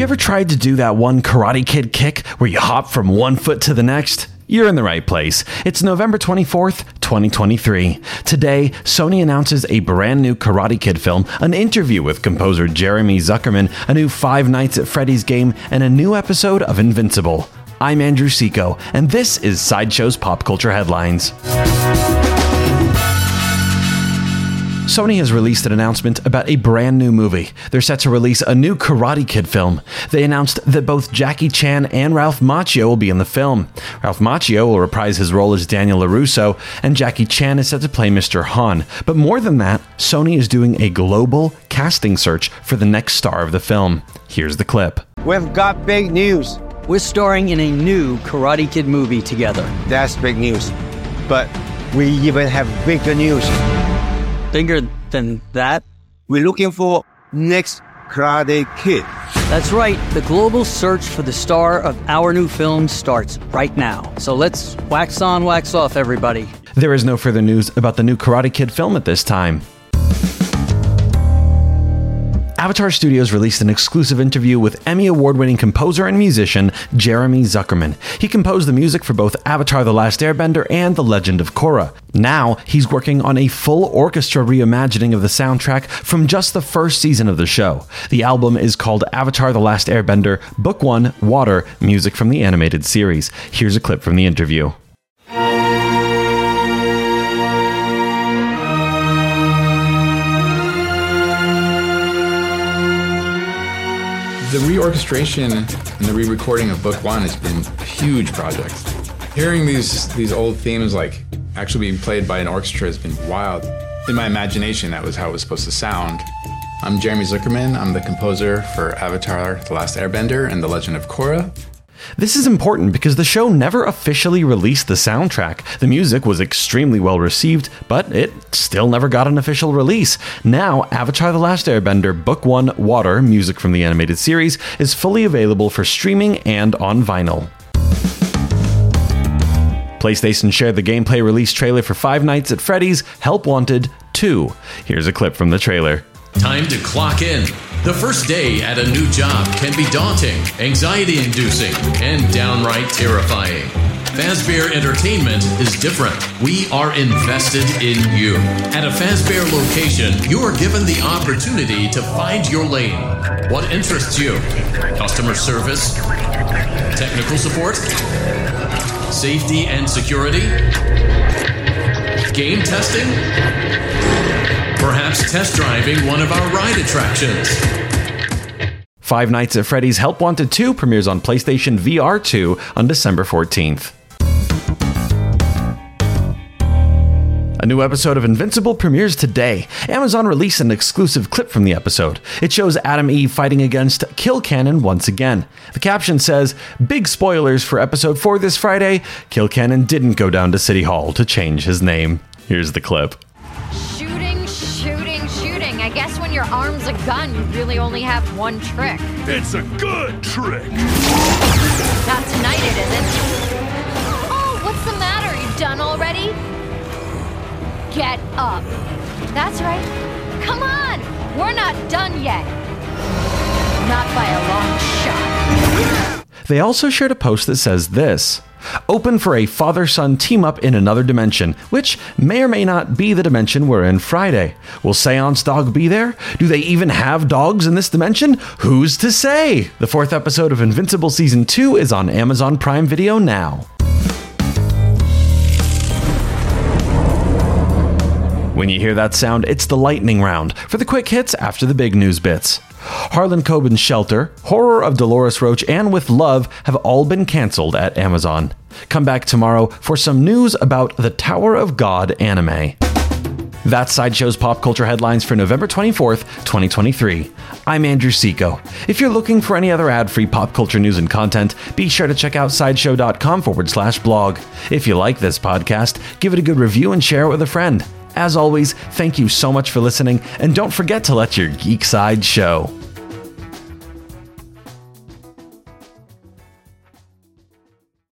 you ever tried to do that one Karate Kid kick where you hop from one foot to the next? You're in the right place. It's November 24th, 2023. Today, Sony announces a brand new Karate Kid film, an interview with composer Jeremy Zuckerman, a new Five Nights at Freddy's game, and a new episode of Invincible. I'm Andrew Seco, and this is Sideshow's Pop Culture Headlines. Sony has released an announcement about a brand new movie. They're set to release a new Karate Kid film. They announced that both Jackie Chan and Ralph Macchio will be in the film. Ralph Macchio will reprise his role as Daniel LaRusso, and Jackie Chan is set to play Mr. Han. But more than that, Sony is doing a global casting search for the next star of the film. Here's the clip. We've got big news. We're starring in a new Karate Kid movie together. That's big news. But we even have bigger news. Bigger than that? We're looking for next Karate Kid. That's right. The global search for the star of our new film starts right now. So let's wax on, wax off, everybody. There is no further news about the new Karate Kid film at this time. Avatar Studios released an exclusive interview with Emmy Award winning composer and musician Jeremy Zuckerman. He composed the music for both Avatar The Last Airbender and The Legend of Korra. Now, he's working on a full orchestra reimagining of the soundtrack from just the first season of the show. The album is called Avatar The Last Airbender, Book 1 Water, music from the animated series. Here's a clip from the interview. The reorchestration and the re-recording of Book One has been a huge project. Hearing these these old themes like actually being played by an orchestra has been wild. In my imagination, that was how it was supposed to sound. I'm Jeremy Zuckerman. I'm the composer for Avatar: The Last Airbender and The Legend of Korra. This is important because the show never officially released the soundtrack. The music was extremely well received, but it still never got an official release. Now, Avatar The Last Airbender Book 1 Water, music from the animated series, is fully available for streaming and on vinyl. PlayStation shared the gameplay release trailer for Five Nights at Freddy's Help Wanted 2. Here's a clip from the trailer. Time to clock in. The first day at a new job can be daunting, anxiety inducing, and downright terrifying. Fazbear Entertainment is different. We are invested in you. At a Fazbear location, you are given the opportunity to find your lane. What interests you? Customer service? Technical support? Safety and security? Game testing? Perhaps test driving one of our ride attractions. Five Nights at Freddy's Help Wanted 2 premieres on PlayStation VR 2 on December 14th. A new episode of Invincible premieres today. Amazon released an exclusive clip from the episode. It shows Atom Eve fighting against Kill Cannon once again. The caption says, Big spoilers for episode 4 this Friday. Kill Cannon didn't go down to City Hall to change his name. Here's the clip. When your arm's a gun, you really only have one trick. It's a good trick. Not tonight, it isn't. Oh, what's the matter? You done already? Get up. That's right. Come on. We're not done yet. Not by a long shot. They also shared a post that says this Open for a father son team up in another dimension, which may or may not be the dimension we're in Friday. Will Seance Dog be there? Do they even have dogs in this dimension? Who's to say? The fourth episode of Invincible Season 2 is on Amazon Prime Video now. When you hear that sound, it's the lightning round for the quick hits after the big news bits. Harlan Coben's Shelter, Horror of Dolores Roach, and With Love have all been cancelled at Amazon. Come back tomorrow for some news about the Tower of God anime. That's Sideshow's pop culture headlines for November 24th, 2023. I'm Andrew Seco. If you're looking for any other ad free pop culture news and content, be sure to check out sideshow.com forward slash blog. If you like this podcast, give it a good review and share it with a friend. As always, thank you so much for listening, and don't forget to let your geek side show.